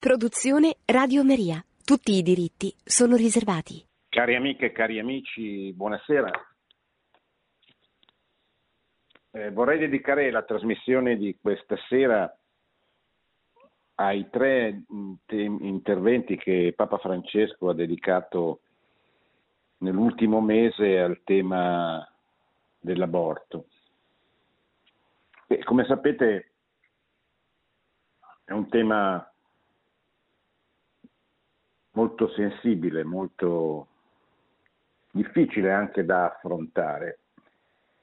Produzione Radio Maria. Tutti i diritti sono riservati. Cari amiche e cari amici, buonasera. Eh, vorrei dedicare la trasmissione di questa sera ai tre interventi che Papa Francesco ha dedicato nell'ultimo mese al tema dell'aborto. E come sapete è un tema molto sensibile, molto difficile anche da affrontare.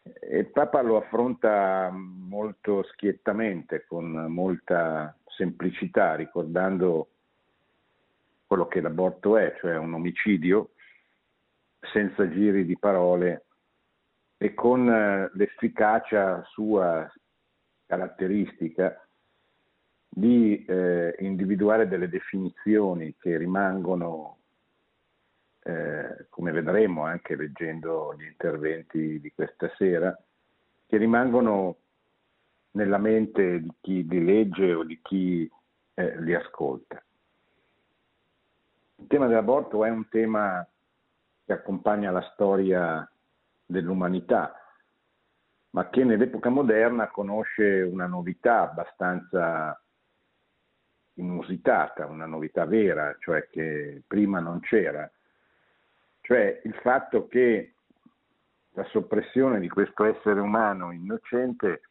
E il Papa lo affronta molto schiettamente, con molta semplicità, ricordando quello che l'aborto è, cioè un omicidio, senza giri di parole e con eh, l'efficacia sua caratteristica di eh, individuare delle definizioni che rimangono, eh, come vedremo anche leggendo gli interventi di questa sera, che rimangono nella mente di chi li legge o di chi eh, li ascolta. Il tema dell'aborto è un tema che accompagna la storia dell'umanità, ma che nell'epoca moderna conosce una novità abbastanza inusitata, una novità vera, cioè che prima non c'era, cioè il fatto che la soppressione di questo essere umano innocente,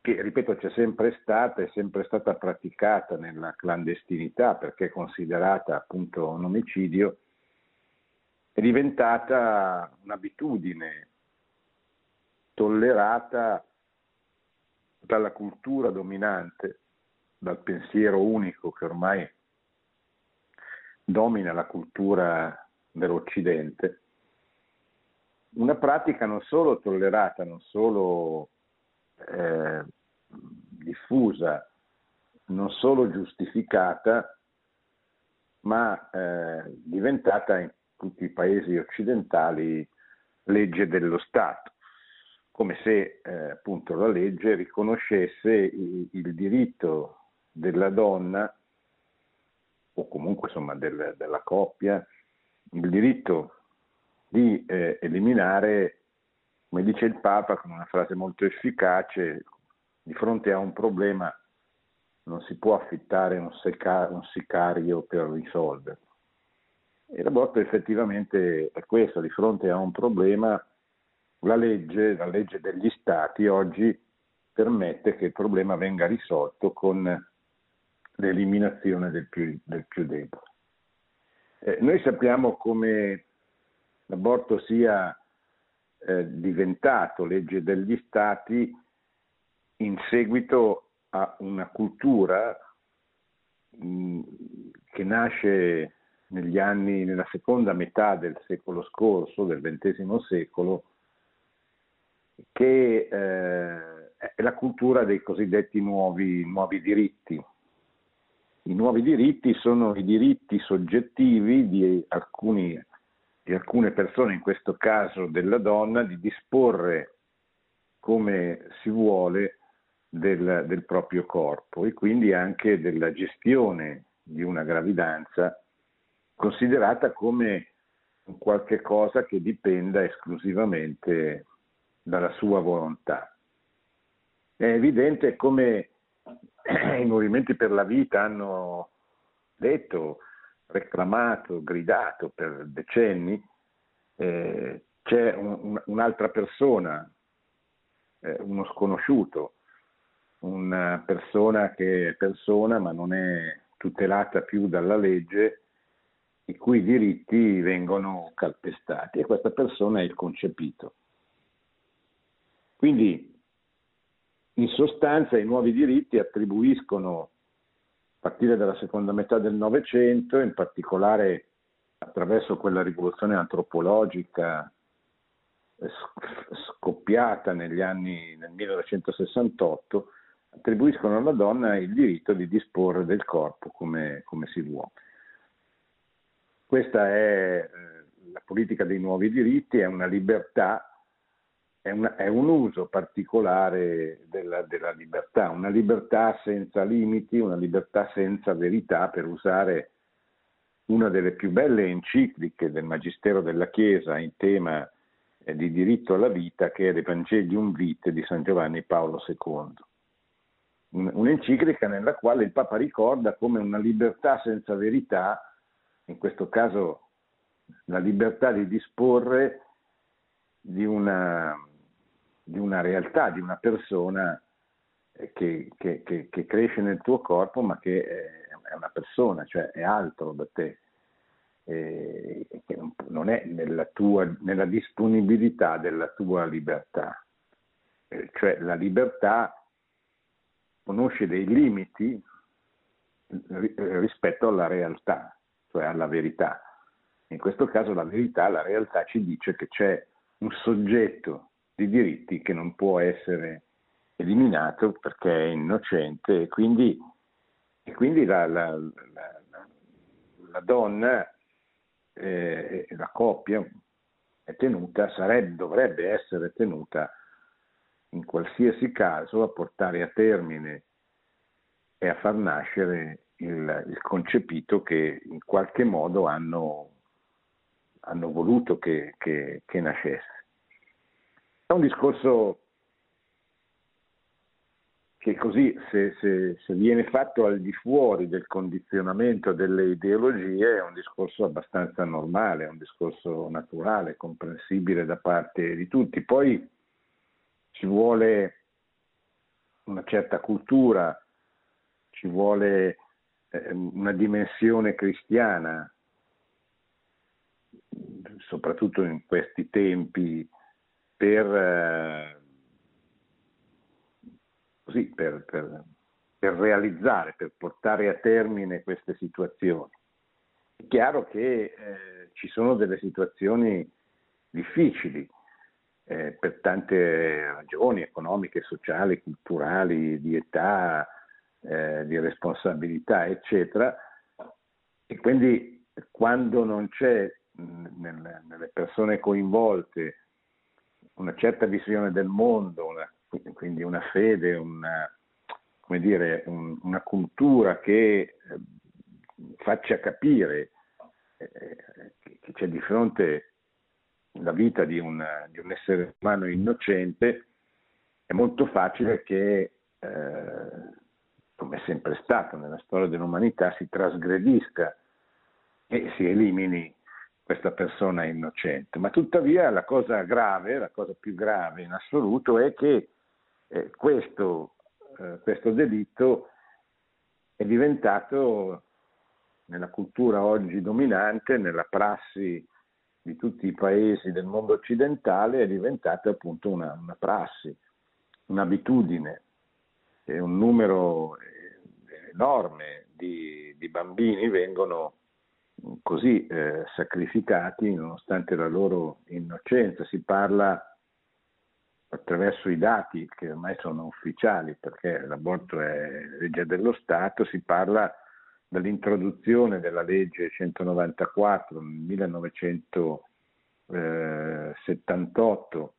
che ripeto c'è sempre stata, è sempre stata praticata nella clandestinità perché è considerata appunto un omicidio, è diventata un'abitudine tollerata dalla cultura dominante, dal pensiero unico che ormai domina la cultura dell'Occidente, una pratica non solo tollerata, non solo eh, diffusa, non solo giustificata, ma eh, diventata in tutti i paesi occidentali legge dello Stato come se eh, appunto la legge riconoscesse il, il, diritto della donna o comunque insomma del, della coppia, il diritto di eh, eliminare, come dice il Papa con una frase molto efficace, di fronte a un problema non si può affittare un, seca- un sicario per risolverlo. E l'aborto effettivamente è questo, di fronte a un problema la legge, la legge degli stati oggi permette che il problema venga risolto con l'eliminazione del più, del più debole. Eh, noi sappiamo come l'aborto sia eh, diventato legge degli stati in seguito a una cultura mh, che nasce negli anni, nella seconda metà del secolo scorso, del XX secolo, che eh, è la cultura dei cosiddetti nuovi, nuovi diritti. I nuovi diritti sono i diritti soggettivi di, alcuni, di alcune persone, in questo caso della donna, di disporre come si vuole del, del, proprio corpo e quindi anche della gestione di una gravidanza considerata come qualche cosa che dipenda esclusivamente dalla sua volontà. È evidente come i movimenti per la vita hanno detto, reclamato, gridato per decenni, eh, c'è un, un'altra persona, eh, uno sconosciuto, una persona che è persona ma non è tutelata più dalla legge, i cui diritti vengono calpestati e questa persona è il concepito. Quindi in sostanza i nuovi diritti attribuiscono, a partire dalla seconda metà del Novecento, in particolare attraverso quella rivoluzione antropologica scoppiata negli anni nel 1968, attribuiscono alla donna il diritto di disporre del corpo come, come si vuole. Questa è eh, la politica dei nuovi diritti, è una libertà è, una, è un uso particolare della, della, libertà, una libertà senza limiti, una libertà senza verità, per usare una delle più belle encicliche del Magistero della Chiesa in tema eh, di diritto alla vita, che è l'Evangelium Vitae di San Giovanni Paolo II. Un'enciclica nella quale il Papa ricorda come una libertà senza verità, in questo caso la libertà di disporre di una, di una realtà, di una persona che, che, che, che, cresce nel tuo corpo ma che è una persona, cioè è altro da te, eh, che non è nella, tua, nella disponibilità della tua libertà. Eh, cioè la libertà conosce dei limiti rispetto alla realtà, cioè alla verità. In questo caso la verità, la realtà ci dice che c'è un soggetto di diritti che non può essere eliminato perché è innocente e quindi, e quindi la, la, la, la, donna, eh, la coppia è tenuta, sarebbe, dovrebbe essere tenuta in qualsiasi caso a portare a termine e a far nascere il, il concepito che in qualche modo hanno, hanno voluto che, che, che nascesse. È un discorso che così se, se, se, viene fatto al di fuori del condizionamento delle ideologie è un discorso abbastanza normale, è un discorso naturale, comprensibile da parte di tutti. Poi ci vuole una certa cultura, ci vuole eh, una dimensione cristiana, soprattutto in questi tempi per, eh, così, per, per, per realizzare, per portare a termine queste situazioni. È chiaro che eh, ci sono delle situazioni difficili eh, per tante ragioni economiche, sociali, culturali, di età, eh, di responsabilità, eccetera. E quindi quando non c'è mh, nel, nelle persone coinvolte una certa visione del mondo, una, quindi una fede, una, dire, un, una cultura che eh, faccia capire eh, che c'è di fronte la vita di, una, di, un essere umano innocente, è molto facile che, eh, come è sempre stato nella storia dell'umanità, si trasgredisca e si elimini questa persona innocente. Ma tuttavia la cosa grave, la cosa più grave in assoluto è che eh, questo, eh, questo delitto è diventato nella cultura oggi dominante, nella prassi di tutti i paesi del mondo occidentale, è diventato appunto una, una prassi, un'abitudine. E un numero eh, enorme di, di bambini vengono così eh, sacrificati nonostante la loro innocenza. Si parla attraverso i dati che ormai sono ufficiali perché l'aborto è legge dello Stato, si parla dall'introduzione della legge 194 nel 1978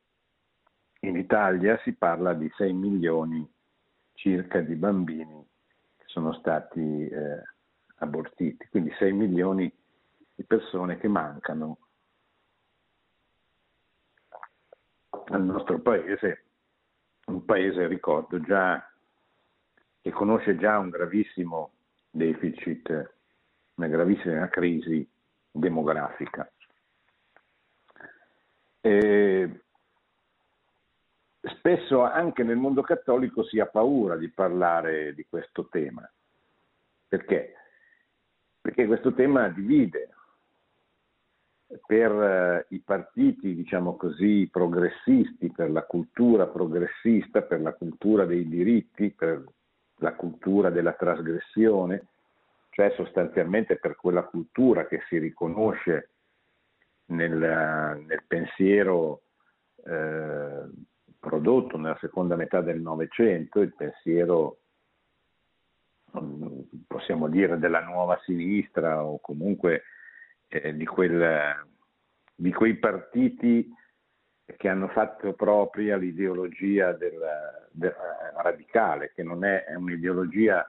in Italia si parla di 6 milioni circa di bambini che sono stati eh, abortiti, quindi 6 milioni di persone che mancano al nostro paese, un paese, ricordo, già che conosce già un gravissimo deficit, una gravissima crisi demografica. E spesso anche nel mondo cattolico si ha paura di parlare di questo tema. Perché? Perché questo tema divide per eh, i partiti, diciamo così, progressisti, per la cultura progressista, per la cultura dei diritti, per la cultura della trasgressione, cioè sostanzialmente per quella cultura che si riconosce nel, nel pensiero eh, prodotto nella seconda metà del Novecento, il pensiero possiamo dire della nuova sinistra o comunque eh, di, quel, di, quei partiti che hanno fatto propria l'ideologia del, del, radicale, che non è, è un'ideologia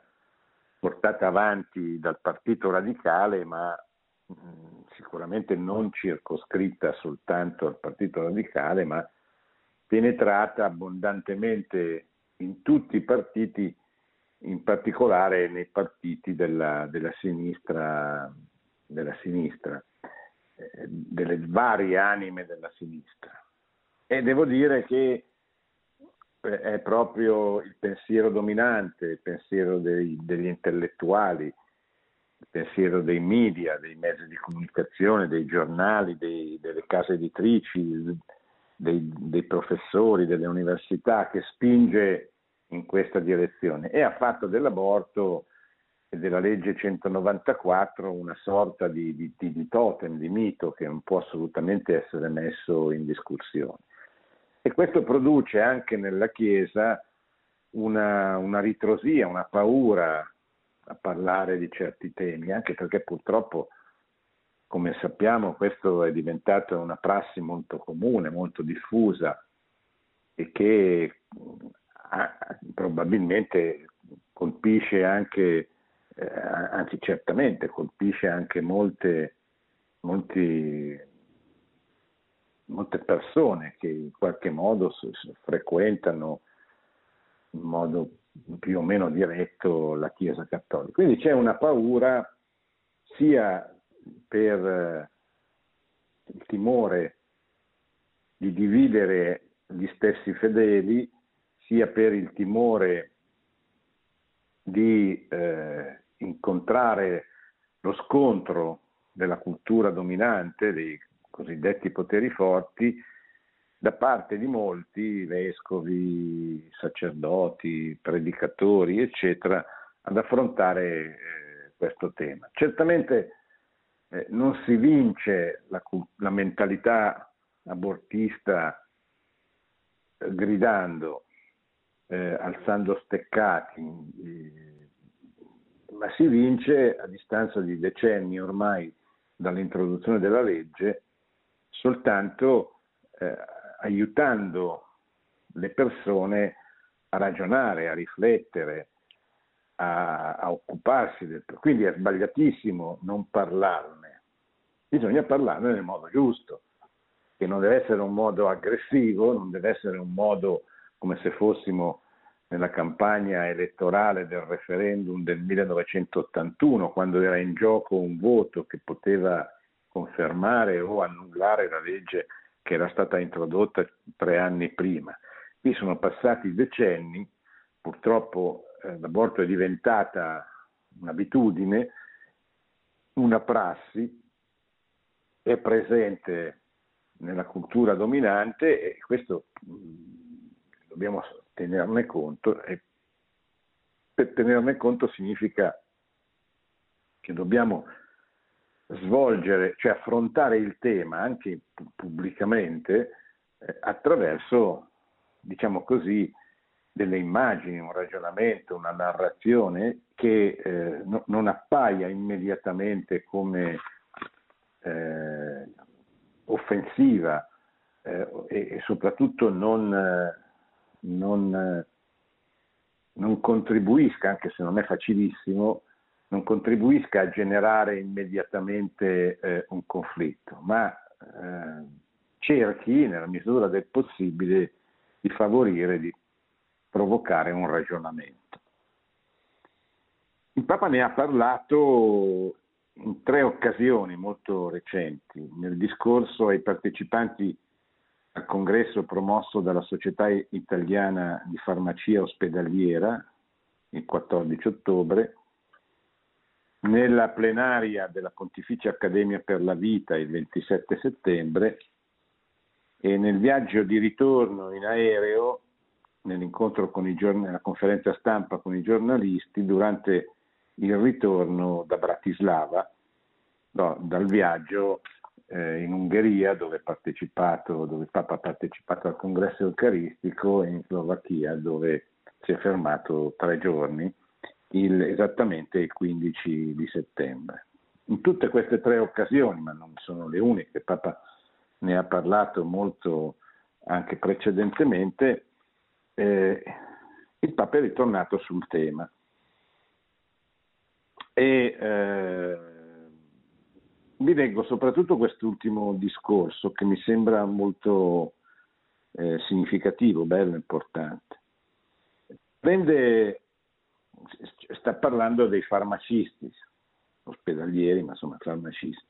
portata avanti dal partito radicale, ma mh, sicuramente non circoscritta soltanto al partito radicale, ma penetrata abbondantemente in tutti i partiti, in particolare nei partiti della, della sinistra, della sinistra eh, delle varie anime della sinistra. E devo dire che eh, è proprio il pensiero dominante, il pensiero dei, degli intellettuali, il pensiero dei media, dei mezzi di comunicazione, dei giornali, dei, delle case editrici, dei, dei, professori, delle università che spinge in questa direzione e ha fatto dell'aborto e della legge 194 una sorta di, di, di totem, di mito che non può assolutamente essere messo in discussione. E questo produce anche nella Chiesa una, una ritrosia, una paura a parlare di certi temi, anche perché purtroppo, come sappiamo, questo è diventato una prassi molto comune, molto diffusa e che probabilmente colpisce anche, eh, anzi certamente colpisce anche molte, molti molte persone che in qualche modo frequentano in modo più o meno diretto la Chiesa cattolica. Quindi c'è una paura sia per eh, il timore di dividere gli stessi fedeli, sia per il timore di eh, incontrare lo scontro della cultura dominante, dei cosiddetti poteri forti, da parte di molti vescovi, sacerdoti, predicatori, eccetera, ad affrontare eh, questo tema. Certamente eh, non si vince la, la mentalità abortista gridando, eh, alzando steccati, ma si vince a distanza di decenni ormai dall'introduzione della legge soltanto eh, aiutando le persone a ragionare, a riflettere, a, a occuparsi del Quindi è sbagliatissimo non parlarne, bisogna parlarne nel modo giusto, che non deve essere un modo aggressivo, non deve essere un modo come se fossimo nella campagna elettorale del referendum del 1981, quando era in gioco un voto che poteva confermare o annullare la legge che era stata introdotta tre anni prima. Qui sono passati decenni, purtroppo eh, l'aborto è diventata un'abitudine, una prassi, è presente nella cultura dominante e questo mh, mm, dobbiamo tenerne conto e per tenerne conto significa che dobbiamo svolgere, cioè affrontare il tema anche pubblicamente eh, attraverso, diciamo così, delle immagini, un ragionamento, una narrazione che eh, no, non appaia immediatamente come eh, offensiva eh, e, e, soprattutto non, non, non contribuisca, anche se non è facilissimo, non contribuisca a generare immediatamente eh, un conflitto, ma eh, cerchi, nella misura del possibile, di favorire, di provocare un ragionamento. Il Papa ne ha parlato in tre occasioni molto recenti, nel discorso ai partecipanti al congresso promosso dalla Società Italiana di Farmacia Ospedaliera il 14 ottobre, nella plenaria della Pontificia Accademia per la Vita il 27 settembre e nel viaggio di ritorno in aereo, nell'incontro con i giornali, nella conferenza stampa con i giornalisti, durante il ritorno da Bratislava, no, dal viaggio eh, in Ungheria dove, dove Papa ha partecipato al congresso eucaristico e in Slovacchia dove si è fermato tre giorni il, esattamente il 15 di settembre. In tutte queste tre occasioni, ma non sono le uniche, Papa ne ha parlato molto anche precedentemente, eh, il Papa è ritornato sul tema. E eh, vi leggo soprattutto quest'ultimo discorso che mi sembra molto eh, significativo, bello, importante. Prende, sta parlando dei farmacisti, ospedalieri, ma insomma farmacisti,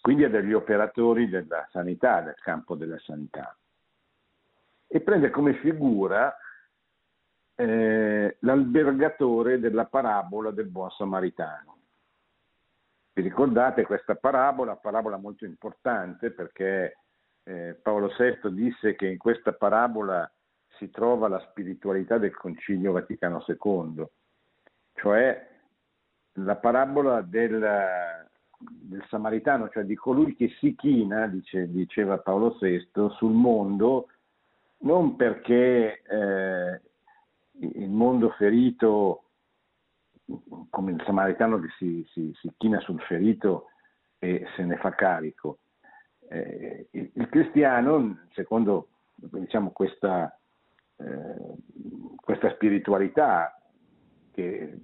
quindi degli operatori della sanità, del campo della sanità, e prende come figura eh, l'albergatore della parabola del buon samaritano. Vi ricordate questa parabola, parabola molto importante perché eh, Paolo VI disse che in questa parabola si trova la spiritualità del Concilio Vaticano II, cioè la parabola del, del Samaritano, cioè di colui che si china, dice, diceva Paolo VI, sul mondo, non perché eh, il mondo ferito, come il samaritano che si, si, si, china sul ferito e se ne fa carico. Eh, il, il, cristiano, secondo diciamo, questa, eh, questa spiritualità che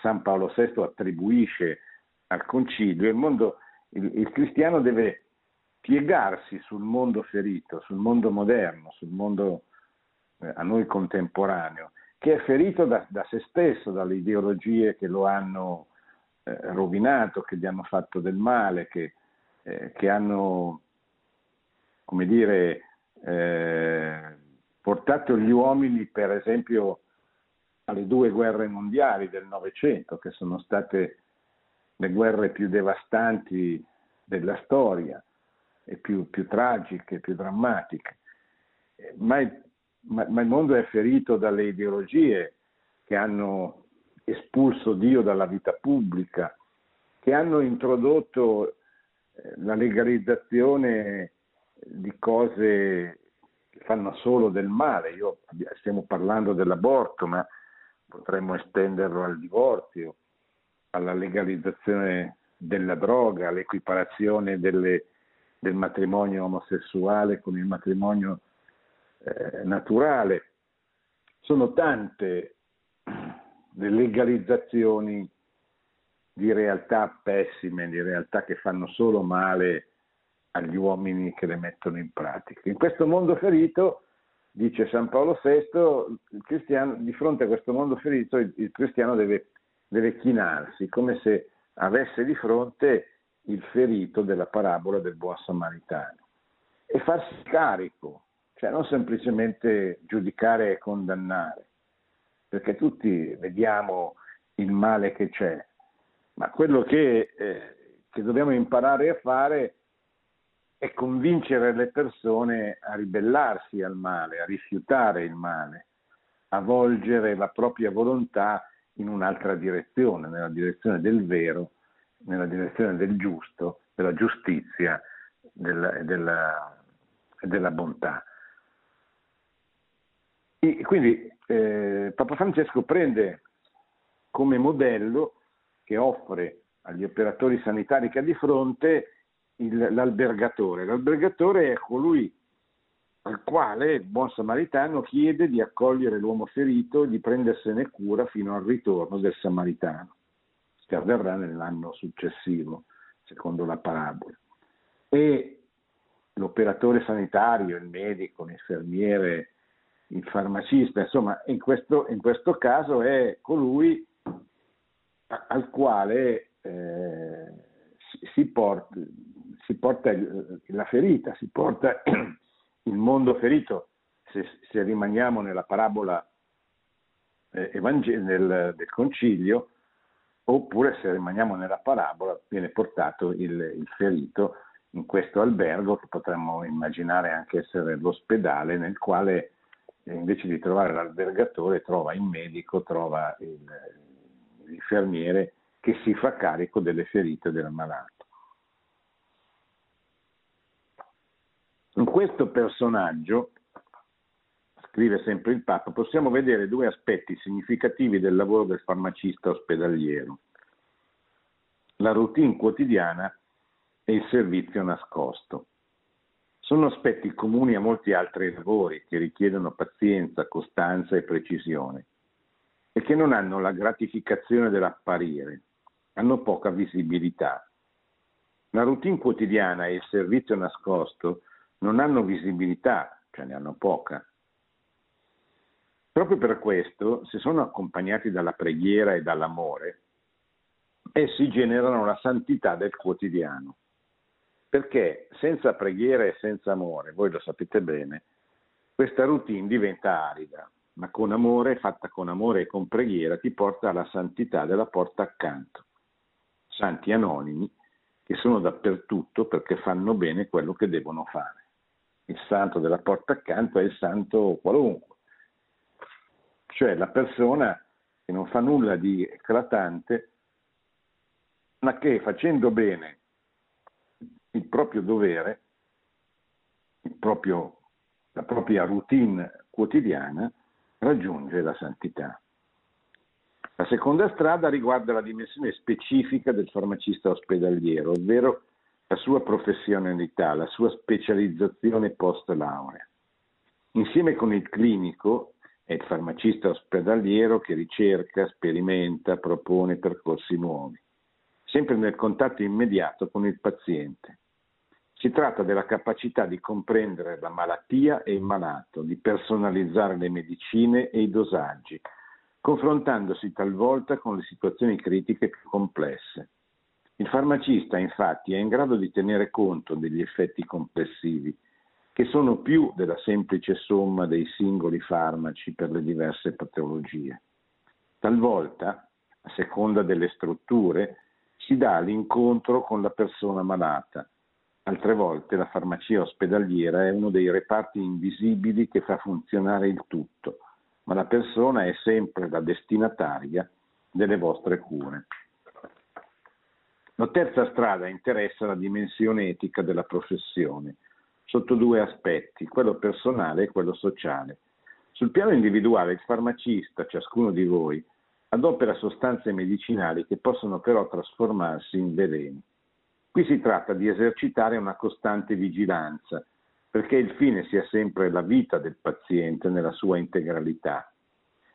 San Paolo VI attribuisce al concilio, il, mondo, il, il cristiano deve piegarsi sul mondo ferito, sul mondo moderno, sul mondo eh, a noi contemporaneo, che è ferito da, da, se stesso, dalle ideologie che lo hanno eh, rovinato, che gli hanno fatto del male, che, eh, che hanno, come dire, eh, portato gli uomini, per esempio, alle due guerre mondiali del Novecento, che sono state le guerre più devastanti della storia e più, più tragiche, più drammatiche. Ma il ma, ma il mondo è ferito dalle ideologie che hanno espulso Dio dalla vita pubblica, che hanno introdotto eh, la legalizzazione di cose che fanno solo del male. Io, stiamo parlando dell'aborto, ma potremmo estenderlo al divorzio, alla legalizzazione della droga, all'equiparazione delle, del matrimonio omosessuale con il matrimonio eh, naturale. Sono tante le legalizzazioni di realtà pessime, di realtà che fanno solo male agli uomini che le mettono in pratica. In questo mondo ferito, dice San Paolo VI, di fronte a questo mondo ferito il, il cristiano deve, deve chinarsi, come se avesse di fronte il ferito della parabola del buon samaritano e farsi carico cioè non semplicemente giudicare e condannare, perché tutti vediamo il male che c'è, ma quello che, eh, che dobbiamo imparare a fare è convincere le persone a ribellarsi al male, a rifiutare il male, a volgere la propria volontà in un'altra direzione, nella direzione del vero, nella direzione del giusto, della giustizia e della, della, della bontà. E quindi eh, Papa Francesco prende come modello che offre agli operatori sanitari che ha di fronte il, l'albergatore. L'albergatore è colui al quale il buon samaritano chiede di accogliere l'uomo ferito e di prendersene cura fino al ritorno del samaritano, che avverrà nell'anno successivo, secondo la parabola. E l'operatore sanitario, il medico, l'infermiere, il farmacista, insomma, in questo, in questo caso è colui al quale eh, si, porta, si, porta, la ferita, si porta il mondo ferito, se, se rimaniamo nella parabola eh, evangel- nel, del concilio, oppure se rimaniamo nella parabola viene portato il, il ferito in questo albergo che potremmo immaginare anche essere l'ospedale nel quale invece di trovare l'albergatore trova il medico, trova il, l'infermiere che si fa carico delle ferite del malato. In questo personaggio, scrive sempre il Papa, possiamo vedere due aspetti significativi del lavoro del farmacista ospedaliero, la routine quotidiana e il servizio nascosto. Sono aspetti comuni a molti altri lavori che richiedono pazienza, costanza e precisione e che non hanno la gratificazione dell'apparire, hanno poca visibilità. La routine quotidiana e il servizio nascosto non hanno visibilità, cioè ne hanno poca. Proprio per questo, se sono accompagnati dalla preghiera e dall'amore, essi generano la santità del quotidiano. Perché senza preghiera e senza amore, voi lo sapete bene, questa routine diventa arida, ma con amore, fatta con amore e con preghiera, ti porta alla santità della porta accanto. Santi anonimi che sono dappertutto perché fanno bene quello che devono fare. Il santo della porta accanto è il santo qualunque, cioè la persona che non fa nulla di eclatante, ma che facendo bene il proprio dovere, il proprio, la propria routine quotidiana, raggiunge la santità. La seconda strada riguarda la dimensione specifica del farmacista ospedaliero, ovvero la sua professionalità, la sua specializzazione post laurea. Insieme con il clinico è il farmacista ospedaliero che ricerca, sperimenta, propone percorsi nuovi, sempre nel contatto immediato con il paziente. Si tratta della capacità di comprendere la malattia e il malato, di personalizzare le medicine e i dosaggi, confrontandosi talvolta con le situazioni critiche più complesse. Il farmacista infatti è in grado di tenere conto degli effetti complessivi, che sono più della semplice somma dei singoli farmaci per le diverse patologie. Talvolta, a seconda delle strutture, si dà l'incontro con la persona malata, Altre volte la farmacia ospedaliera è uno dei reparti invisibili che fa funzionare il tutto, ma la persona è sempre la destinataria delle vostre cure. La terza strada interessa la dimensione etica della professione, sotto due aspetti, quello personale e quello sociale. Sul piano individuale il farmacista, ciascuno di voi, adopera sostanze medicinali che possono però trasformarsi in veleni. Qui si tratta di esercitare una costante vigilanza, perché il fine sia sempre la vita del paziente nella sua integralità.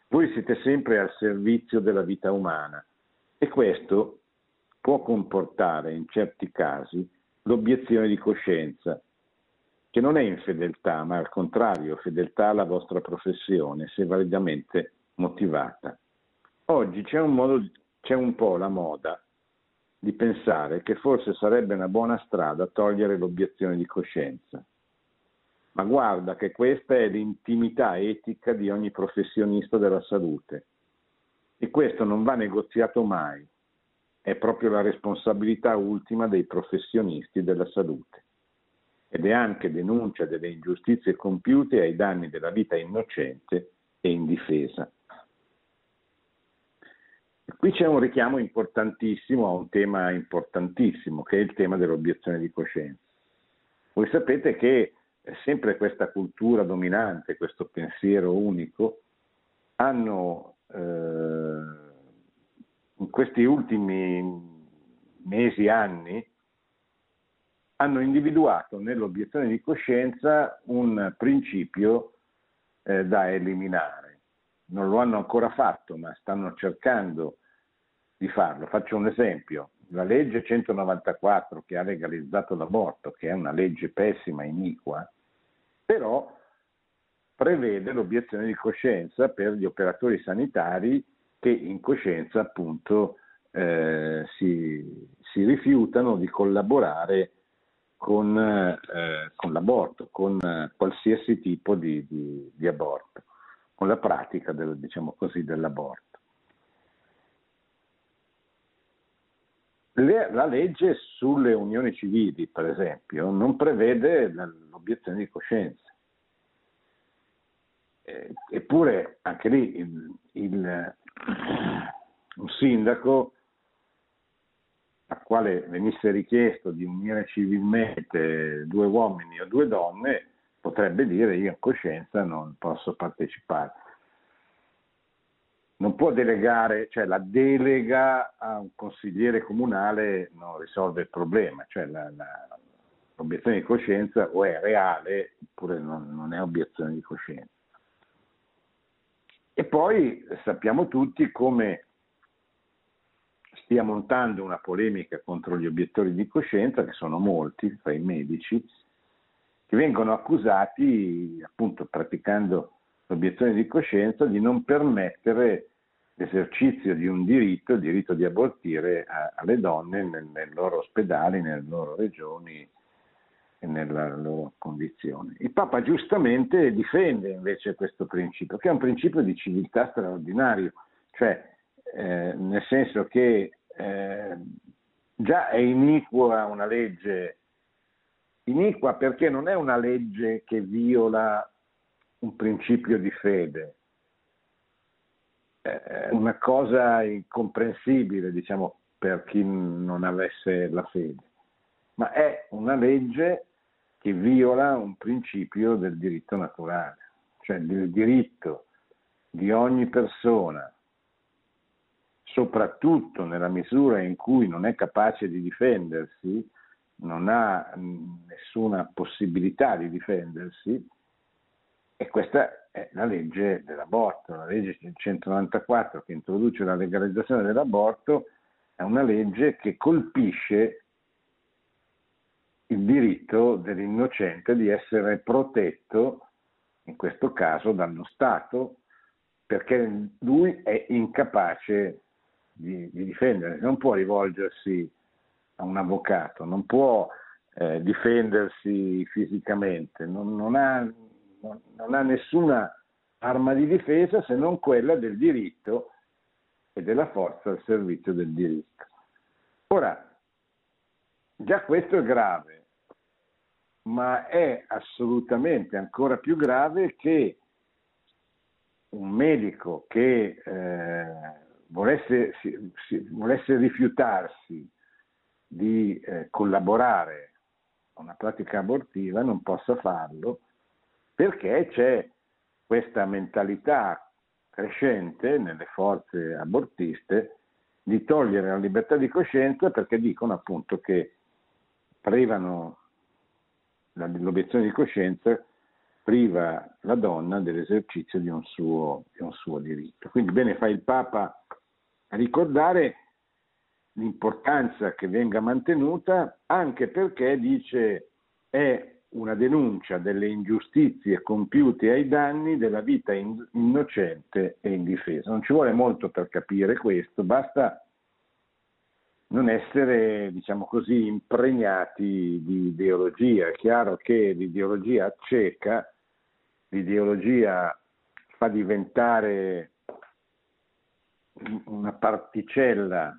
Voi siete sempre al servizio della vita umana e questo può comportare in certi casi l'obiezione di coscienza, che non è infedeltà, ma al contrario fedeltà alla vostra professione, se validamente motivata. Oggi c'è un, modo, c'è un po' la moda di pensare che forse sarebbe una buona strada togliere l'obiezione di coscienza. Ma guarda che questa è l'intimità etica di ogni professionista della salute e questo non va negoziato mai, è proprio la responsabilità ultima dei professionisti della salute ed è anche denuncia delle ingiustizie compiute ai danni della vita innocente e indifesa. Qui c'è un richiamo importantissimo a un tema importantissimo, che è il tema dell'obiezione di coscienza. Voi sapete che sempre questa cultura dominante, questo pensiero unico, hanno eh, in questi ultimi mesi, anni, hanno individuato nell'obiezione di coscienza un principio eh, da eliminare. Non lo hanno ancora fatto, ma stanno cercando di farlo. Faccio un esempio. La legge 194 che ha legalizzato l'aborto, che è una legge pessima, iniqua, però prevede l'obiezione di coscienza per gli operatori sanitari che in coscienza appunto eh, si, si, rifiutano di collaborare con, eh, con l'aborto, con qualsiasi tipo di, di, di, aborto, con la pratica del, diciamo così, dell'aborto. Le, la legge sulle unioni civili, per esempio, non prevede l'obiezione di coscienza. Eh, eppure anche lì il, il, un sindaco a quale venisse richiesto di unire civilmente due uomini o due donne potrebbe dire io in coscienza non posso partecipare non può delegare, cioè la delega a un consigliere comunale non risolve il problema, cioè la, la, obiezione di coscienza o è reale oppure non, non è obiezione di coscienza. E poi sappiamo tutti come stia montando una polemica contro gli obiettori di coscienza, che sono molti tra i medici, che vengono accusati, appunto praticando l'obiezione di coscienza, di non permettere l'esercizio di un diritto, il diritto di abortire a, alle donne nel, nei loro ospedali, nelle loro regioni e nella loro condizione. Il Papa giustamente difende invece questo principio, che è un principio di civiltà straordinario, cioè eh, nel senso che eh, già è iniqua una legge, iniqua perché non è una legge che viola un principio di fede, è una cosa incomprensibile, diciamo, per chi non avesse la fede, ma è una legge che viola un principio del diritto naturale, cioè del diritto di ogni persona soprattutto nella misura in cui non è capace di difendersi, non ha nessuna possibilità di difendersi, e questa è la legge dell'aborto, la legge 194 che introduce la legalizzazione dell'aborto è una legge che colpisce il diritto dell'innocente di essere protetto, in questo caso dallo Stato, perché lui è incapace di, di difendere, non può rivolgersi a un avvocato, non può eh, difendersi fisicamente, non, non, ha, non, non, ha, nessuna arma di difesa se non quella del diritto e della forza al servizio del diritto. Ora, già questo è grave, ma è assolutamente ancora più grave che un medico che eh, volesse, si, si, volesse rifiutarsi di eh, collaborare a una pratica abortiva non possa farlo perché c'è questa mentalità crescente nelle forze abortiste di togliere la libertà di coscienza perché dicono appunto che privano l'obiezione di coscienza priva la donna dell'esercizio di un suo, di un suo diritto. Quindi bene fa il Papa a ricordare l'importanza che venga mantenuta anche perché dice è una denuncia delle ingiustizie compiute ai danni della vita innocente e indifesa. Non ci vuole molto per capire questo, basta non essere, diciamo così, impregnati di ideologia. È chiaro che l'ideologia cieca, l'ideologia fa diventare una particella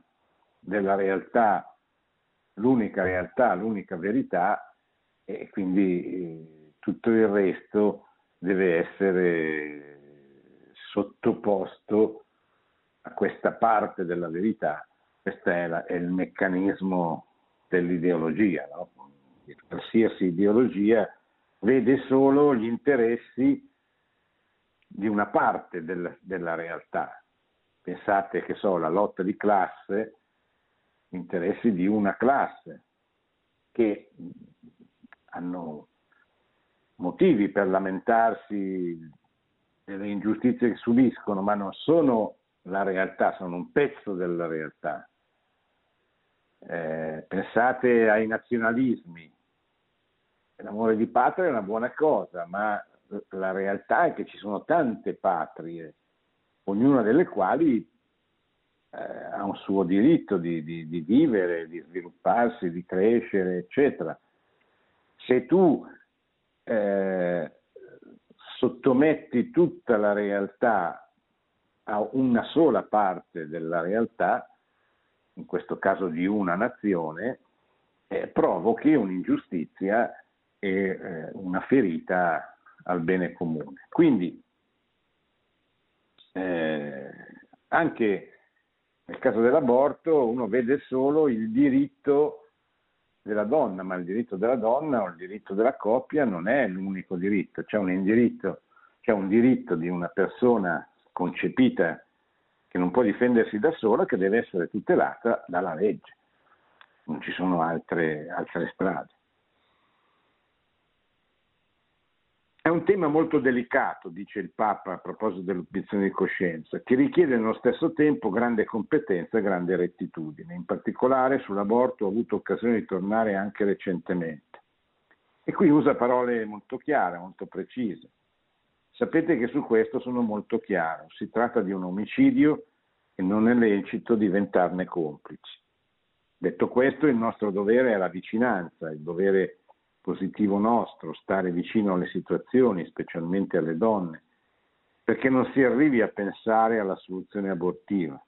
della realtà, l'unica realtà, l'unica verità e quindi tutto il resto deve essere sottoposto a questa parte della verità. Questo è, è il meccanismo dell'ideologia. No? Qualsiasi ideologia vede solo gli interessi di una parte del, della realtà, pensate che so, la lotta di classe, interessi di una classe che hanno motivi per lamentarsi delle ingiustizie che subiscono, ma non sono la realtà, sono un pezzo della realtà. Eh, pensate ai nazionalismi. L'amore di patria è una buona cosa, ma la realtà è che ci sono tante patrie ognuna delle quali eh, ha un suo diritto di, di, di, vivere, di svilupparsi, di crescere, eccetera. Se tu eh, sottometti tutta la realtà a una sola parte della realtà, in questo caso di una nazione, eh, provochi un'ingiustizia e eh, una ferita al bene comune. Quindi eh, anche nel caso dell'aborto uno vede solo il diritto della donna, ma il diritto della donna o il diritto della coppia non è l'unico diritto, c'è un, indirizzo, c'è un diritto di una persona concepita che non può difendersi da sola che deve essere tutelata dalla legge, non ci sono altre, altre strade. Un tema molto delicato, dice il Papa a proposito dell'obiezione di coscienza, che richiede nello stesso tempo grande competenza e grande rettitudine. In particolare sull'aborto ho avuto occasione di tornare anche recentemente. E qui usa parole molto chiare, molto precise. Sapete che su questo sono molto chiaro. Si tratta di un omicidio e non è lecito diventarne complici. Detto questo, il nostro dovere è la vicinanza, il dovere positivo nostro, stare vicino alle situazioni, specialmente alle donne, perché non si arrivi a pensare alla soluzione abortiva,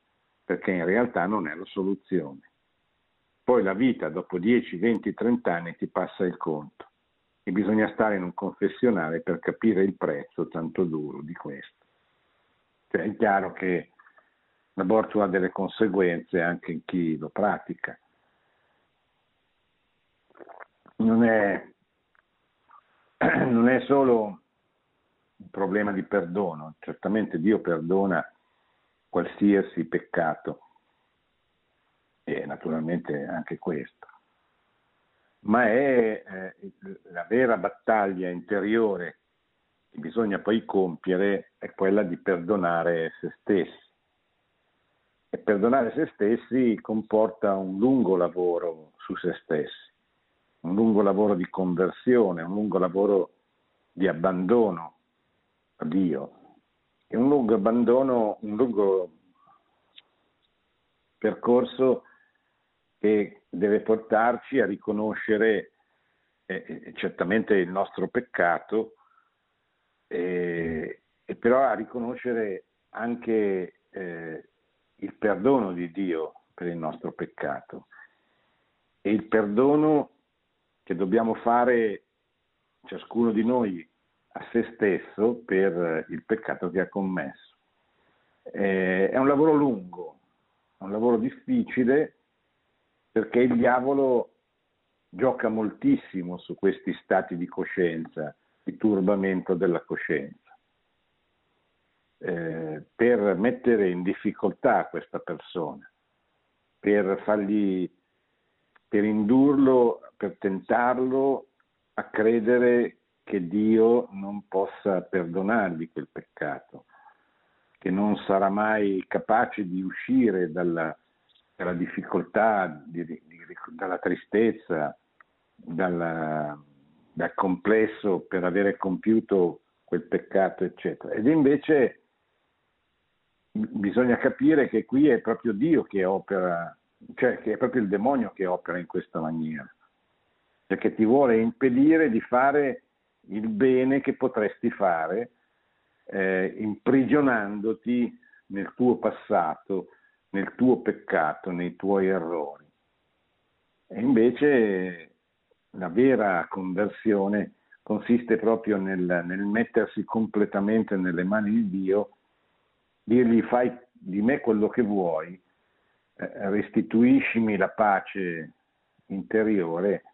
perché in realtà non è la soluzione. Poi la vita dopo 10, 20, 30 anni ti passa il conto e bisogna stare in un confessionale per capire il prezzo tanto duro di questo. Cioè, è chiaro che l'aborto ha delle conseguenze anche in chi lo pratica non è, non è solo un problema di perdono, certamente Dio perdona qualsiasi peccato e naturalmente anche questo, ma è eh, la vera battaglia interiore che bisogna poi compiere è quella di perdonare se stessi. E perdonare se stessi comporta un lungo lavoro su se stessi un lungo lavoro di conversione, un lungo lavoro di abbandono a Dio e un lungo abbandono, un lungo percorso che deve portarci a riconoscere eh, eh certamente il nostro peccato, eh, e però a riconoscere anche eh, il perdono di Dio per il nostro peccato. E il perdono che dobbiamo fare ciascuno di noi a se stesso per il peccato che ha commesso. Eh, è un lavoro lungo, è un lavoro difficile perché il diavolo gioca moltissimo su questi stati di coscienza, di turbamento della coscienza, eh, per mettere in difficoltà questa persona, per fargli, per indurlo per tentarlo a credere che Dio non possa perdonargli quel peccato, che non sarà mai capace di uscire dalla, dalla difficoltà, di, di, dalla tristezza, dalla, dal complesso per avere compiuto quel peccato, eccetera. Ed invece bisogna capire che qui è proprio Dio che opera, cioè che è proprio il demonio che opera in questa maniera perché ti vuole impedire di fare il bene che potresti fare eh, imprigionandoti nel tuo passato, nel tuo peccato, nei tuoi errori. E invece la vera conversione consiste proprio nel, nel mettersi completamente nelle mani di Dio, dirgli fai di me quello che vuoi, restituiscimi la pace interiore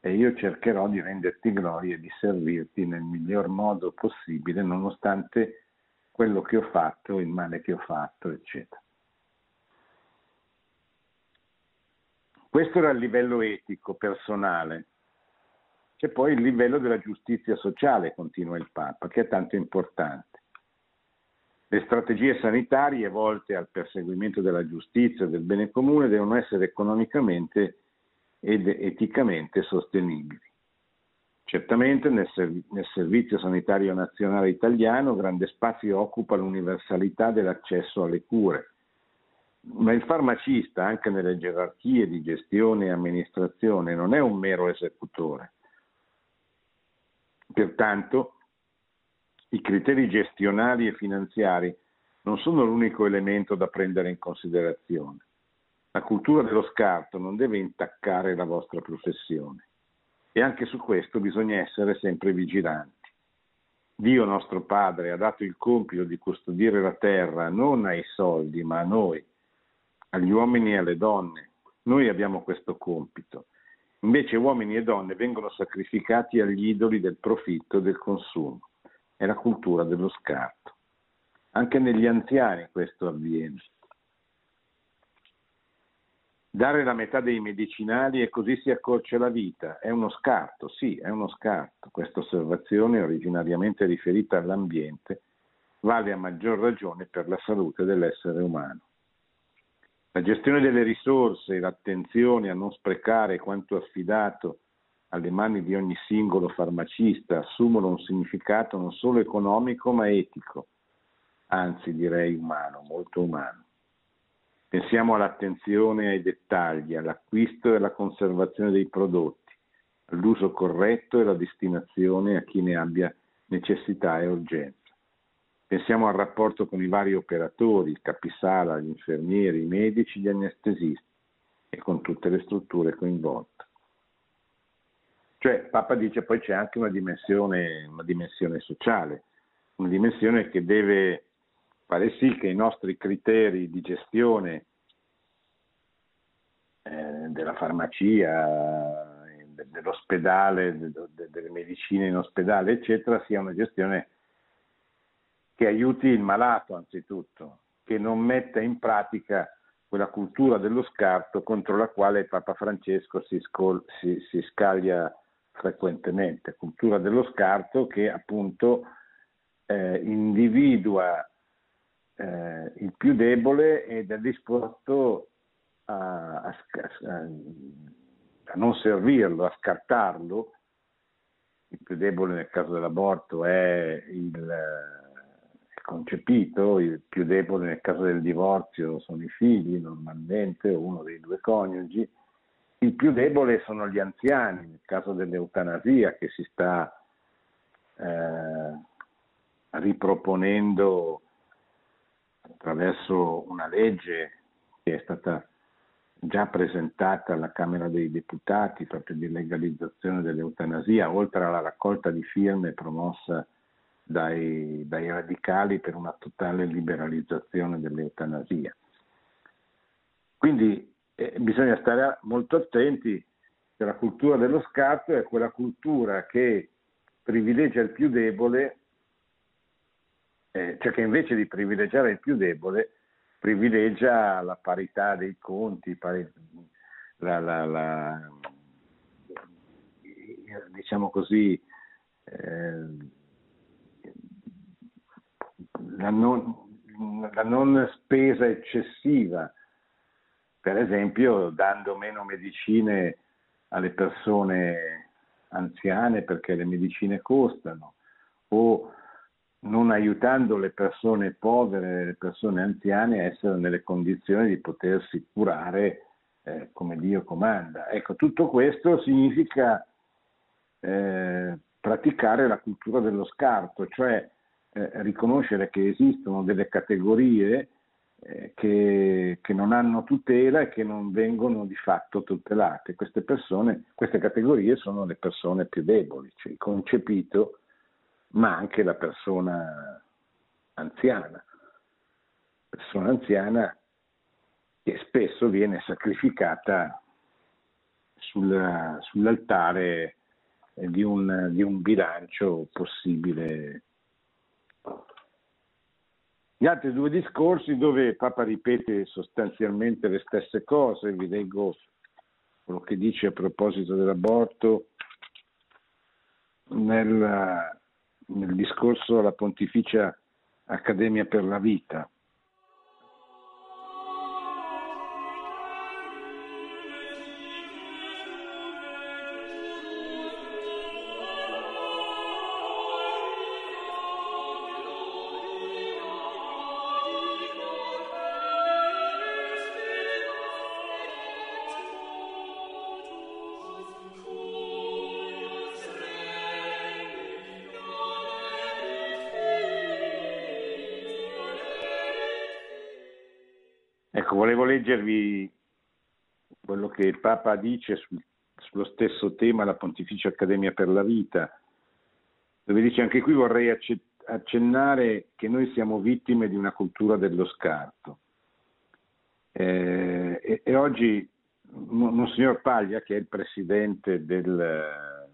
e io cercherò di renderti gloria e di servirti nel miglior modo possibile, nonostante quello che ho fatto, il male che ho fatto, eccetera. Questo era il livello etico, personale. C'è poi il livello della giustizia sociale, continua il Papa, che è tanto importante. Le strategie sanitarie volte al perseguimento della giustizia e del bene comune devono essere economicamente ed eticamente sostenibili. Certamente nel, serv- nel, Servizio Sanitario Nazionale Italiano grande spazio occupa l'universalità dell'accesso alle cure, ma il farmacista, anche nelle gerarchie di gestione e amministrazione, non è un mero esecutore. Pertanto, i criteri gestionali e finanziari non sono l'unico elemento da prendere in considerazione. La cultura dello scarto non deve intaccare la vostra professione e anche su questo bisogna essere sempre vigilanti. Dio nostro Padre ha dato il compito di custodire la terra non ai soldi ma a noi, agli uomini e alle donne. Noi abbiamo questo compito. Invece uomini e donne vengono sacrificati agli idoli del profitto e del consumo. È la cultura dello scarto. Anche negli anziani questo avviene. dare la metà dei medicinali e così si accorcia la vita. È uno scarto, sì, è uno scarto. Questa osservazione, originariamente riferita all'ambiente, vale a maggior ragione per la salute dell'essere umano. La gestione delle risorse e l'attenzione a non sprecare quanto affidato alle mani di ogni singolo farmacista assumono un significato non solo economico ma etico, anzi direi umano, molto umano. Pensiamo all'attenzione ai dettagli, all'acquisto e alla conservazione dei prodotti, all'uso corretto e alla destinazione a chi ne abbia necessità e urgenza. Pensiamo al rapporto con i vari operatori, il capisala, gli infermieri, i medici, gli anestesisti e con tutte le strutture coinvolte. Cioè, Papa dice poi c'è anche una dimensione, una dimensione sociale, una dimensione che deve fare sì che i nostri criteri di gestione eh, della farmacia, dell'ospedale, delle medicine in ospedale, eccetera, sia una gestione che aiuti il malato anzitutto, che non metta in pratica quella cultura dello scarto contro la quale Papa Francesco si, scol- si, si scaglia frequentemente, cultura dello scarto che appunto eh, individua eh, il più debole ed è disposto a, a, a, non servirlo, a scartarlo. Il più debole nel caso dell'aborto è il, il concepito, il più debole nel caso del divorzio sono i figli, normalmente uno dei due coniugi. Il più debole sono gli anziani, nel caso dell'eutanasia che si sta eh, riproponendo attraverso una legge che è stata già presentata alla Camera dei Deputati proprio di legalizzazione dell'eutanasia, oltre alla raccolta di firme promossa dai, dai radicali per una totale liberalizzazione dell'eutanasia. Quindi eh, bisogna stare molto attenti che la cultura dello scarto è quella cultura che privilegia il più debole eh, cioè che invece di privilegiare il più debole, privilegia la parità dei conti, pari, la, la, la, diciamo così, eh, la, non, la non spesa eccessiva, per esempio dando meno medicine alle persone anziane perché le medicine costano, o non aiutando le persone povere, le persone anziane a essere nelle condizioni di potersi curare eh, come Dio comanda. Ecco, tutto questo significa eh, praticare la cultura dello scarto, cioè eh, riconoscere che esistono delle categorie eh, che, che, non hanno tutela e che non vengono di fatto tutelate. Queste, persone, queste categorie sono le persone più deboli, cioè il concepito ma anche la persona anziana, persona anziana che spesso viene sacrificata sul, sull'altare di un, di un bilancio possibile. Gli altri due discorsi dove Papa ripete sostanzialmente le stesse cose, vi leggo quello che dice a proposito dell'aborto nel, nel discorso alla Pontificia Accademia per la Vita. Leggervi quello che il Papa dice sul, sullo stesso tema, la Pontificia Accademia per la Vita, dove dice anche qui vorrei accennare che noi siamo vittime di una cultura dello scarto. Eh, e, e, oggi Monsignor Paglia, che è il presidente del,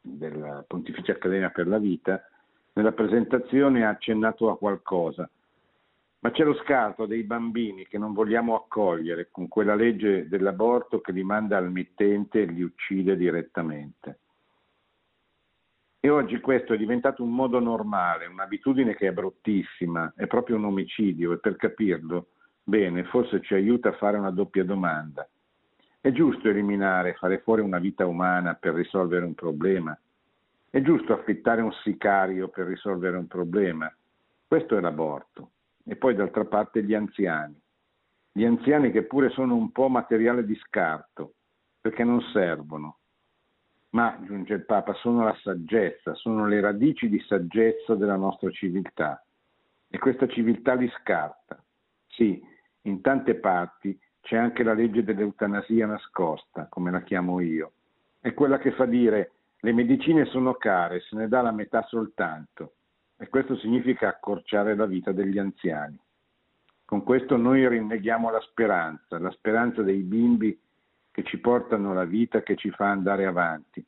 della Pontificia Accademia per la Vita, nella presentazione ha accennato a qualcosa Ma c'è lo scarto dei bambini che non vogliamo accogliere con quella legge dell'aborto che li manda al mittente e li uccide direttamente. E oggi questo è diventato un modo normale, un'abitudine che è bruttissima, è proprio un omicidio e per capirlo bene forse ci aiuta a fare una doppia domanda. È giusto eliminare, fare fuori una vita umana per risolvere un problema? È giusto affittare un sicario per risolvere un problema? Questo è l'aborto e poi d'altra parte gli anziani. Gli anziani che pure sono un po' materiale di scarto, perché non servono. Ma, aggiunge il Papa, sono la saggezza, sono le radici di saggezza della nostra civiltà. E questa civiltà li scarta. Sì, in tante parti c'è anche la legge dell'eutanasia nascosta, come la chiamo io. È quella che fa dire le medicine sono care, se ne dà la metà soltanto e questo significa accorciare la vita degli anziani. Con questo noi rinneghiamo la speranza, la speranza dei bimbi che ci portano la vita, che ci fa andare avanti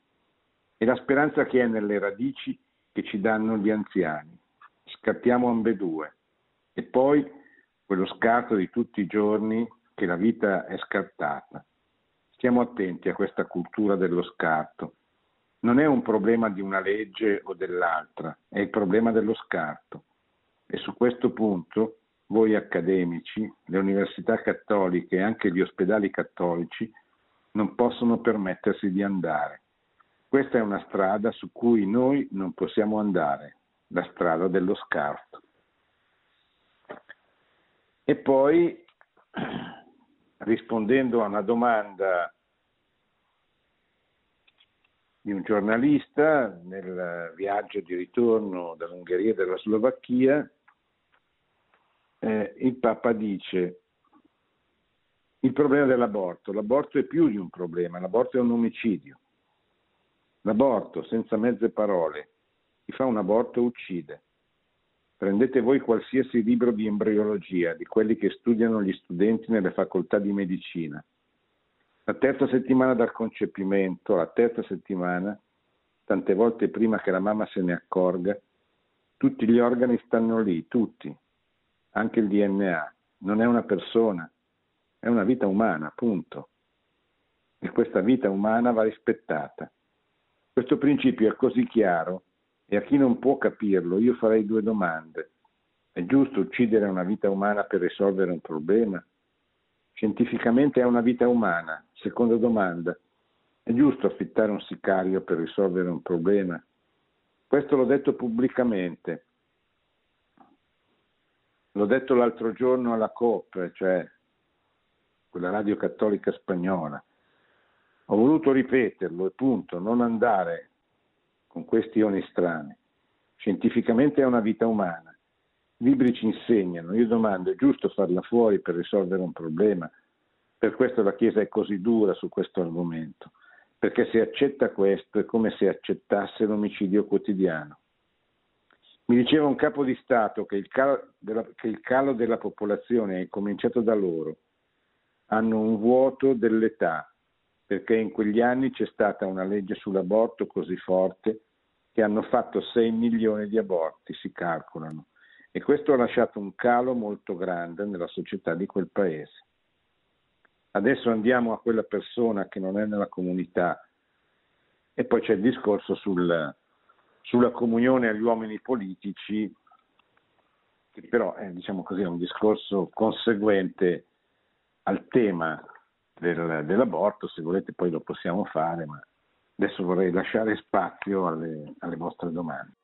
e la speranza che è nelle radici che ci danno gli anziani. Scattiamo ambedue e poi quello scarto di tutti i giorni che la vita è scartata. Stiamo attenti a questa cultura dello scarto non è un problema di una legge o dell'altra, è il problema dello scarto. E su questo punto voi accademici, le università cattoliche e anche gli ospedali cattolici non possono permettersi di andare. Questa è una strada su cui noi non possiamo andare, la strada dello scarto. E poi, rispondendo a una domanda di un giornalista nel viaggio di ritorno dall'Ungheria e dalla Slovacchia, eh, il Papa dice il problema dell'aborto, l'aborto è più di un problema, l'aborto è un omicidio. L'aborto, senza mezze parole, chi fa un aborto uccide. Prendete voi qualsiasi libro di embriologia, di quelli che studiano gli studenti nelle facoltà di medicina la terza settimana dal concepimento, la terza settimana, tante volte prima che la mamma se ne accorga, tutti gli organi stanno lì, tutti, anche il DNA. Non è una persona, è una vita umana, punto. E questa vita umana va rispettata. Questo principio è così chiaro e a chi non può capirlo io farei due domande. È giusto uccidere una vita umana per risolvere un problema? Scientificamente è una vita umana. Seconda domanda. È giusto affittare un sicario per risolvere un problema? Questo l'ho detto pubblicamente. L'ho detto l'altro giorno alla COP, cioè quella radio cattolica spagnola. Ho voluto ripeterlo e punto, non andare con questioni strane. Scientificamente è una vita umana libri ci insegnano. Io domando, è giusto farla fuori per risolvere un problema? Per questo la Chiesa è così dura su questo argomento, perché se accetta questo è come se accettasse l'omicidio quotidiano. Mi diceva un capo di Stato che il calo della, il calo della popolazione è cominciato da loro. Hanno un vuoto dell'età, perché in quegli anni c'è stata una legge sull'aborto così forte che hanno fatto 6 milioni di aborti, si calcolano e questo ha lasciato un calo molto grande nella società di quel paese. Adesso andiamo a quella persona che non è nella comunità e poi c'è il discorso sul, sulla comunione agli uomini politici, che però è diciamo così, un discorso conseguente al tema del, dell'aborto, se volete poi lo possiamo fare, ma adesso vorrei lasciare spazio alle, alle vostre domande.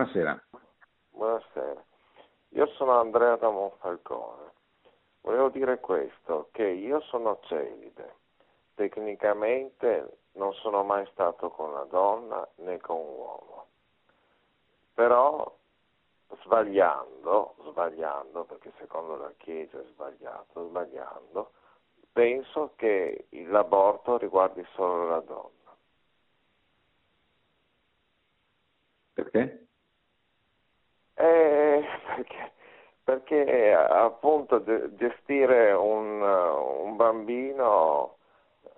Buonasera. Buonasera. Io sono Andrea da Monfalcone. Volevo dire questo, che io sono celide. Tecnicamente non sono mai stato con una donna né con un uomo. però sbagliando, sbagliando, perché secondo la Chiesa è sbagliato, sbagliando, penso che l'aborto riguardi solo la donna. Perché? Eh, perché, perché appunto gestire un, un bambino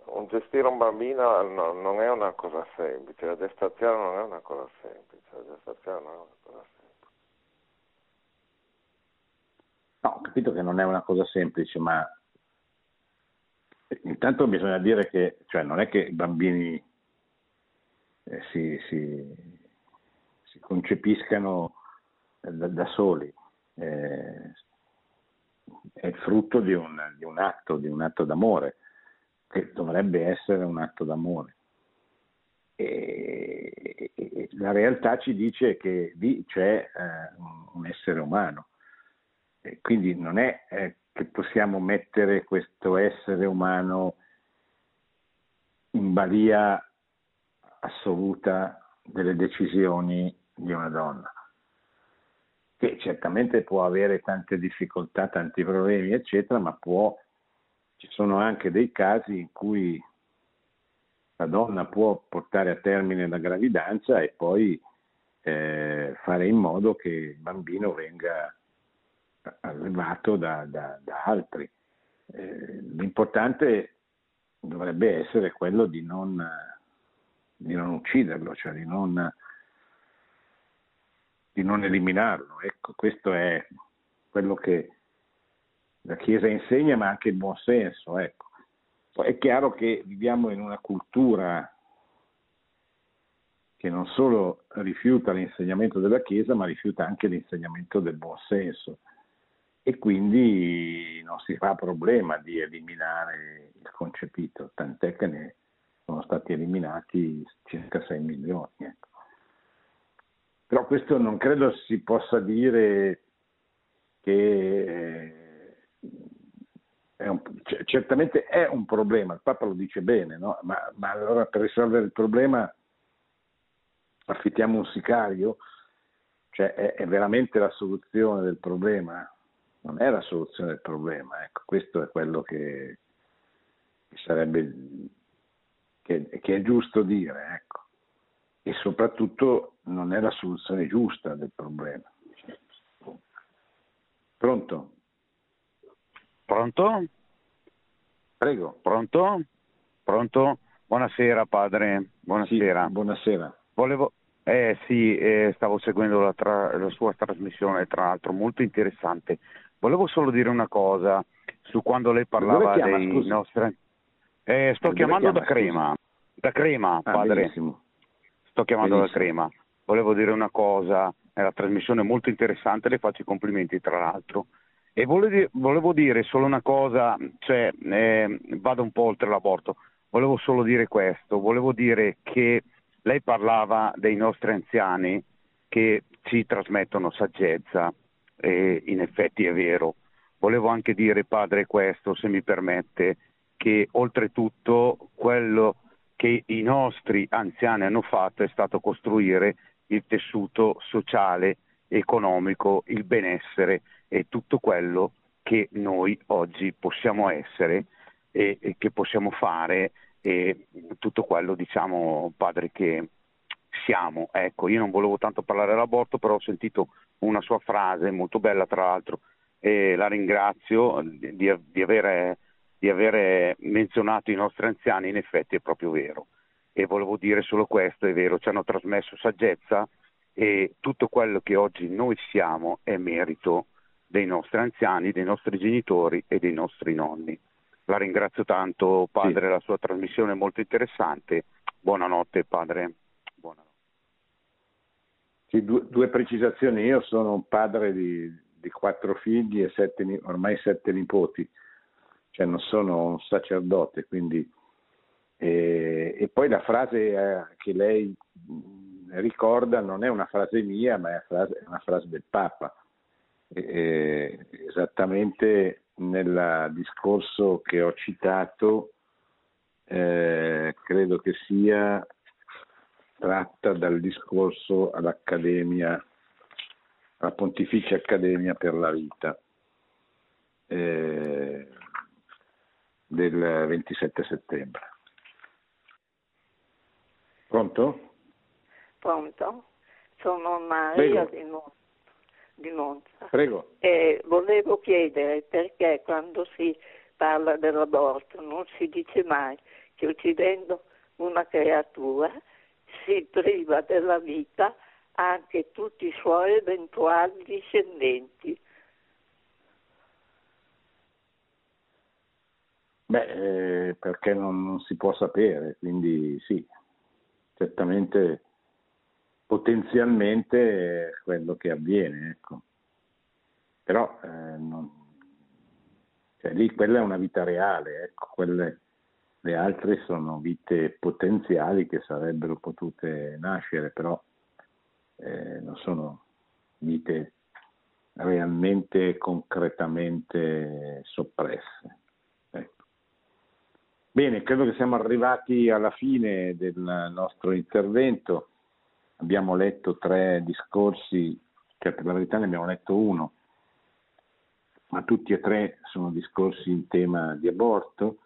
un gestire un bambino no, non è una cosa semplice, la gestazione non è una cosa semplice, la gestazione non è una cosa semplice. No, ho capito che non è una cosa semplice, ma intanto bisogna dire che cioè, non è che i bambini eh, si, si, si, concepiscano da, da soli, eh, è frutto di un, di un atto, di un atto d'amore che dovrebbe essere un atto d'amore. E, e, la realtà ci dice che lì c'è eh, un essere umano, e quindi non è eh, che possiamo mettere questo essere umano in balia assoluta delle decisioni di una donna, che certamente può avere tante difficoltà, tanti problemi, eccetera, ma può ci sono anche dei casi in cui la donna può portare a termine la gravidanza e poi eh, fare in modo che il bambino venga allevato da, da, da altri. Eh, l'importante dovrebbe essere quello di non, di non ucciderlo, cioè di non, di non eliminarlo. Ecco, questo è quello che la Chiesa insegna, ma anche il buon senso. Ecco. È chiaro che viviamo in una cultura che non solo rifiuta l'insegnamento della Chiesa, ma rifiuta anche l'insegnamento del buon senso. E quindi non si fa problema di eliminare il concepito, tant'è che ne sono stati eliminati circa 6 milioni. Ecco. Però questo non credo si possa dire che è un, certamente è un problema, il Papa lo dice bene, no? ma, ma, allora per risolvere il problema affittiamo un sicario? Cioè è, è, veramente la soluzione del problema? Non è la soluzione del problema, ecco, questo è quello che, che sarebbe che, che, è giusto dire, ecco. E soprattutto non è la soluzione giusta del problema. Pronto? Pronto? Prego. Pronto? Pronto? Buonasera padre, buonasera. Sì, buonasera. Volevo, eh sì, eh, stavo seguendo la, tra, la, sua trasmissione, tra l'altro molto interessante. Volevo solo dire una cosa su quando lei parlava chiama, dei scusi? nostri... Eh, sto chiamando chiama, da Crema, da Crema, ah, padre. Benissimo. Sto chiamando benissimo. da Crema. Volevo dire una cosa, è una trasmissione molto interessante, le faccio i complimenti tra l'altro. E volevo dire solo una cosa, cioè eh, vado un po' oltre l'aborto, volevo solo dire questo, volevo dire che lei parlava dei nostri anziani che ci trasmettono saggezza e in effetti è vero. Volevo anche dire, padre, questo, se mi permette, che oltretutto quello che i nostri anziani hanno fatto è stato costruire il tessuto sociale, economico, il benessere e tutto quello che noi oggi possiamo essere e, e che possiamo fare e tutto quello, diciamo, padre, che siamo. Ecco, io non volevo tanto parlare dell'aborto, però ho sentito una sua frase molto bella, tra l'altro, e la ringrazio di, di, avere, di avere menzionato i nostri anziani, in effetti è proprio vero. E volevo dire solo questo, è vero, ci hanno trasmesso saggezza e tutto quello che oggi noi siamo è merito dei nostri anziani, dei nostri genitori e dei nostri nonni. La ringrazio tanto padre, sì. la sua trasmissione è molto interessante. Buonanotte padre. Buonanotte. Sì, due, due, precisazioni, io sono un padre di, di quattro figli e sette, ormai sette nipoti, cioè non sono un sacerdote, quindi... E, e poi la frase eh, che lei ricorda non è una frase mia, ma è una frase, una frase del Papa. Eh, esattamente nel discorso che ho citato, eh, credo che sia tratta dal discorso all'Accademia alla Pontificia Accademia per la Vita. Eh, del 27 settembre. Pronto? Pronto? Sono Maria di, Mon- di Monza. Prego. E volevo chiedere perché quando si parla dell'aborto non si dice mai che uccidendo una creatura si priva della vita anche tutti i suoi eventuali discendenti. Beh, eh, perché non, non, si può sapere, quindi sì, certamente potenzialmente è quello che avviene, ecco. Però eh, non, cioè, lì quella è una vita reale, ecco, quelle, le altre sono vite potenziali che sarebbero potute nascere, però eh, non sono vite realmente, concretamente soppresse. Bene, credo che siamo arrivati alla fine del nostro intervento. Abbiamo letto tre discorsi, cioè per la verità ne abbiamo letto uno, ma tutti e tre sono discorsi in tema di aborto,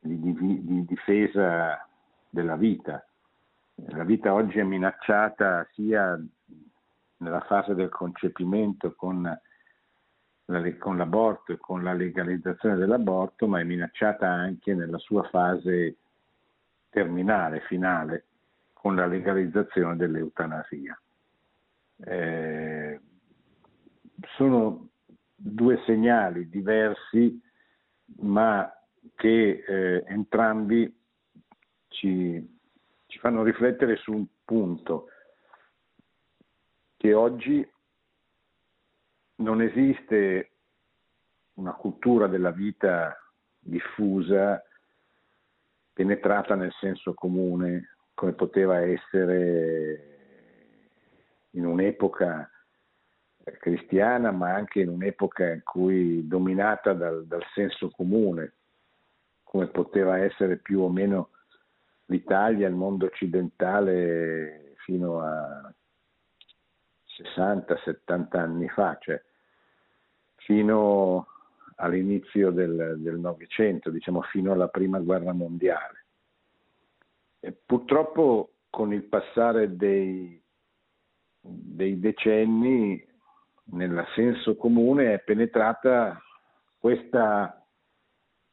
di, di, di difesa della vita. La vita oggi è minacciata sia nella fase del concepimento con, con l'aborto e con la legalizzazione dell'aborto, ma è minacciata anche nella sua fase terminale, finale, con la legalizzazione dell'eutanasia. Eh, sono due segnali diversi, ma che eh, entrambi ci, ci fanno riflettere su un punto che oggi non esiste una cultura della vita diffusa, penetrata nel senso comune, come poteva essere in un'epoca cristiana, ma anche in un'epoca in cui dominata dal, dal senso comune, come poteva essere più o meno l'Italia, il mondo occidentale fino a 60-70 anni fa, cioè fino all'inizio del, Novecento, diciamo fino alla prima guerra mondiale. E purtroppo con il passare dei, dei decenni nel senso comune è penetrata questa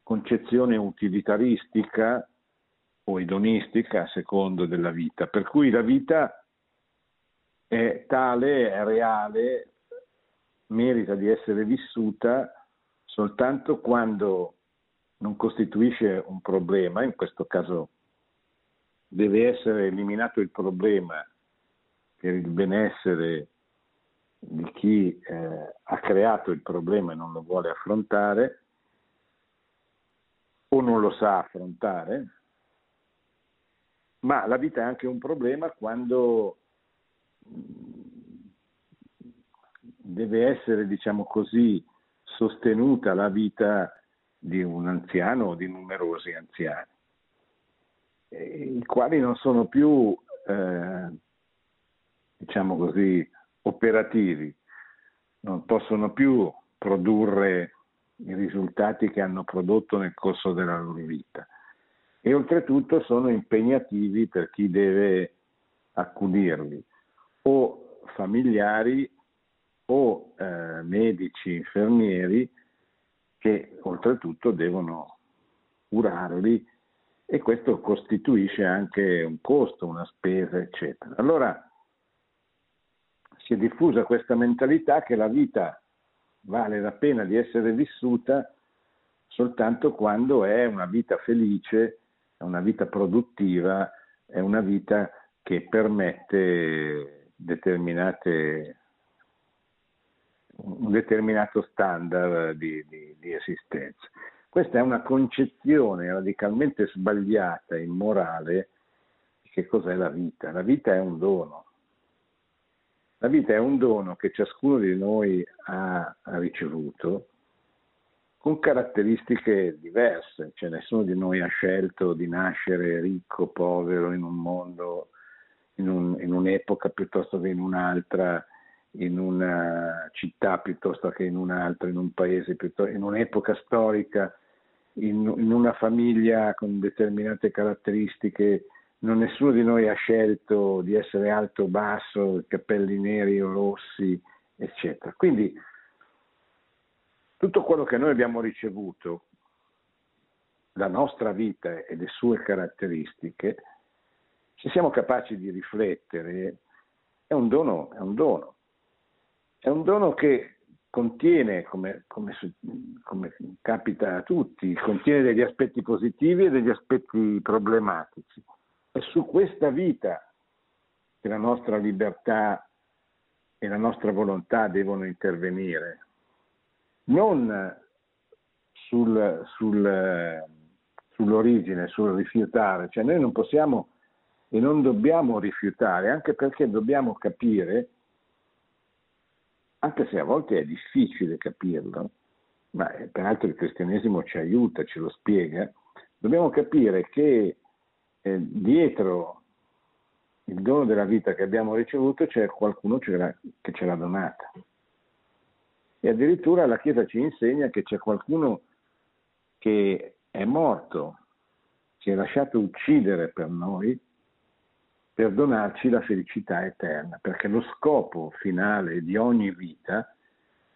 concezione utilitaristica o edonistica a secondo della vita, per cui la vita è tale, è reale, merita di essere vissuta soltanto quando non costituisce un problema, in questo caso deve essere eliminato il problema per il benessere di chi eh, ha creato il problema e non lo vuole affrontare o non lo sa affrontare, ma la vita è anche un problema quando deve essere, diciamo così, sostenuta la vita di un anziano o di numerosi anziani, i quali non sono più, eh, diciamo così, operativi, non possono più produrre i risultati che hanno prodotto nel corso della loro vita. E oltretutto sono impegnativi per chi deve accudirli o familiari o eh, medici, infermieri che oltretutto devono curarli e questo costituisce anche un costo, una spesa, eccetera. Allora si è diffusa questa mentalità che la vita vale la pena di essere vissuta soltanto quando è una vita felice, è una vita produttiva, è una vita che permette determinate, un determinato standard di, di, di esistenza. Questa è una concezione radicalmente sbagliata, immorale, di che cos'è la vita. La vita è un dono, la vita è un dono che ciascuno di noi ha, ricevuto con caratteristiche diverse, cioè nessuno di noi ha scelto di nascere ricco, povero, in un mondo, in, un, in un'epoca piuttosto che in un'altra, in una città piuttosto che in un'altra, in un paese, in un'epoca storica, in, in una famiglia con determinate caratteristiche. Non nessuno di noi ha scelto di essere alto o basso, capelli neri o rossi, eccetera. Quindi tutto quello che noi abbiamo ricevuto, la nostra vita e le sue caratteristiche, se siamo capaci di riflettere, è un dono, è un dono. È un dono che contiene, come, come, come, capita a tutti, contiene degli aspetti positivi e degli aspetti problematici. È su questa vita che la nostra libertà e la nostra volontà devono intervenire, non sul, sul, sull'origine, sul rifiutare, cioè noi non possiamo e non dobbiamo rifiutare, anche perché dobbiamo capire anche se a volte è difficile capirlo, ma peraltro il cristianesimo ci aiuta, ce lo spiega, dobbiamo capire che eh, dietro il dono della vita che abbiamo ricevuto c'è qualcuno che ce l'ha donata. E addirittura la Chiesa ci insegna che c'è qualcuno che è morto, si è lasciato uccidere per noi per donarci la felicità eterna, perché lo scopo finale di ogni vita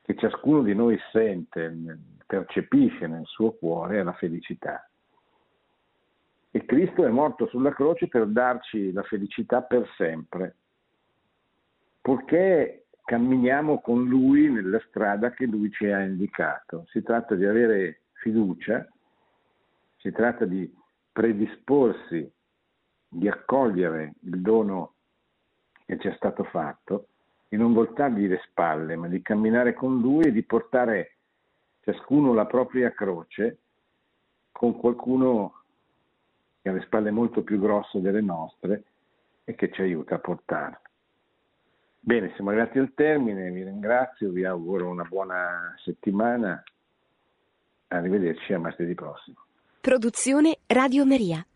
che ciascuno di noi sente, percepisce nel suo cuore è la felicità. E Cristo è morto sulla croce per darci la felicità per sempre, purché camminiamo con Lui nella strada che Lui ci ha indicato. Si tratta di avere fiducia, si tratta di predisporsi di accogliere il dono che ci è stato fatto, di non voltargli le spalle, ma di camminare con lui e di portare ciascuno la propria croce con qualcuno che ha le spalle molto più grosse delle nostre e che ci aiuta a portarla. Bene, siamo arrivati al termine, vi ringrazio, vi auguro una buona settimana, arrivederci a martedì prossimo. Produzione Radio Maria.